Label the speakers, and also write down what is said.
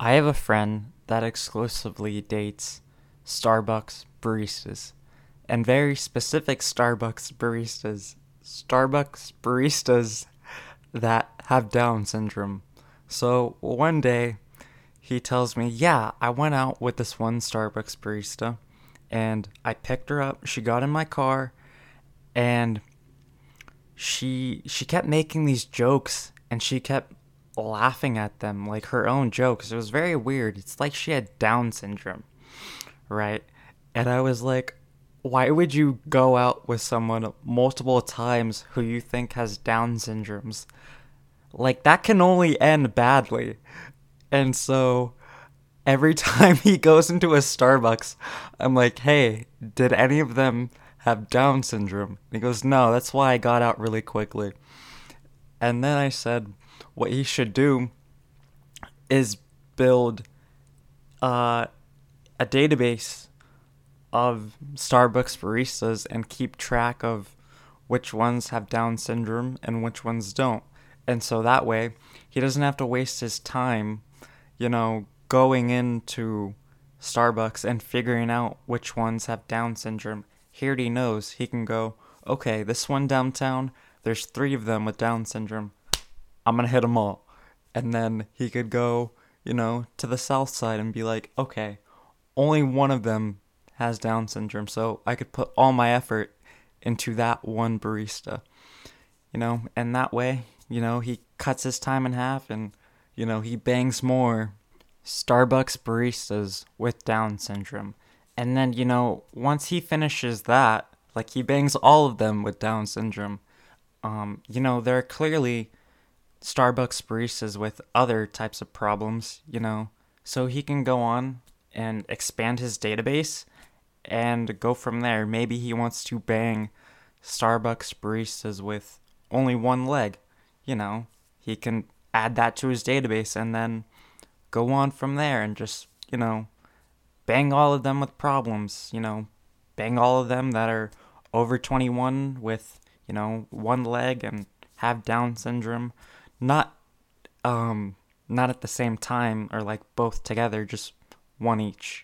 Speaker 1: I have a friend that exclusively dates Starbucks baristas and very specific Starbucks baristas. Starbucks baristas that have Down syndrome. So one day he tells me, Yeah, I went out with this one Starbucks barista and I picked her up. She got in my car and she she kept making these jokes and she kept laughing at them like her own jokes. It was very weird. It's like she had Down syndrome, right? And I was like, why would you go out with someone multiple times who you think has Down syndromes? Like, that can only end badly. And so every time he goes into a Starbucks, I'm like, hey, did any of them have Down syndrome? And he goes, no, that's why I got out really quickly. And then I said, what he should do is build uh, a database of Starbucks baristas and keep track of which ones have Down syndrome and which ones don't. And so that way, he doesn't have to waste his time, you know, going into Starbucks and figuring out which ones have Down syndrome. Here he already knows he can go, okay, this one downtown, there's three of them with Down syndrome. I'm gonna hit them all. And then he could go, you know, to the south side and be like, okay, only one of them has Down syndrome, so I could put all my effort into that one barista. You know, and that way, you know, he cuts his time in half and, you know, he bangs more Starbucks baristas with Down syndrome. And then, you know, once he finishes that, like he bangs all of them with Down syndrome, um, you know, there are clearly Starbucks baristas with other types of problems, you know. So he can go on and expand his database and go from there. Maybe he wants to bang Starbucks baristas with only one leg. You know, he can add that to his database and then go on from there and just, you know, bang all of them with problems, you know, bang all of them that are over 21 with, you know, one leg and have Down syndrome not um not at the same time or like both together, just one each.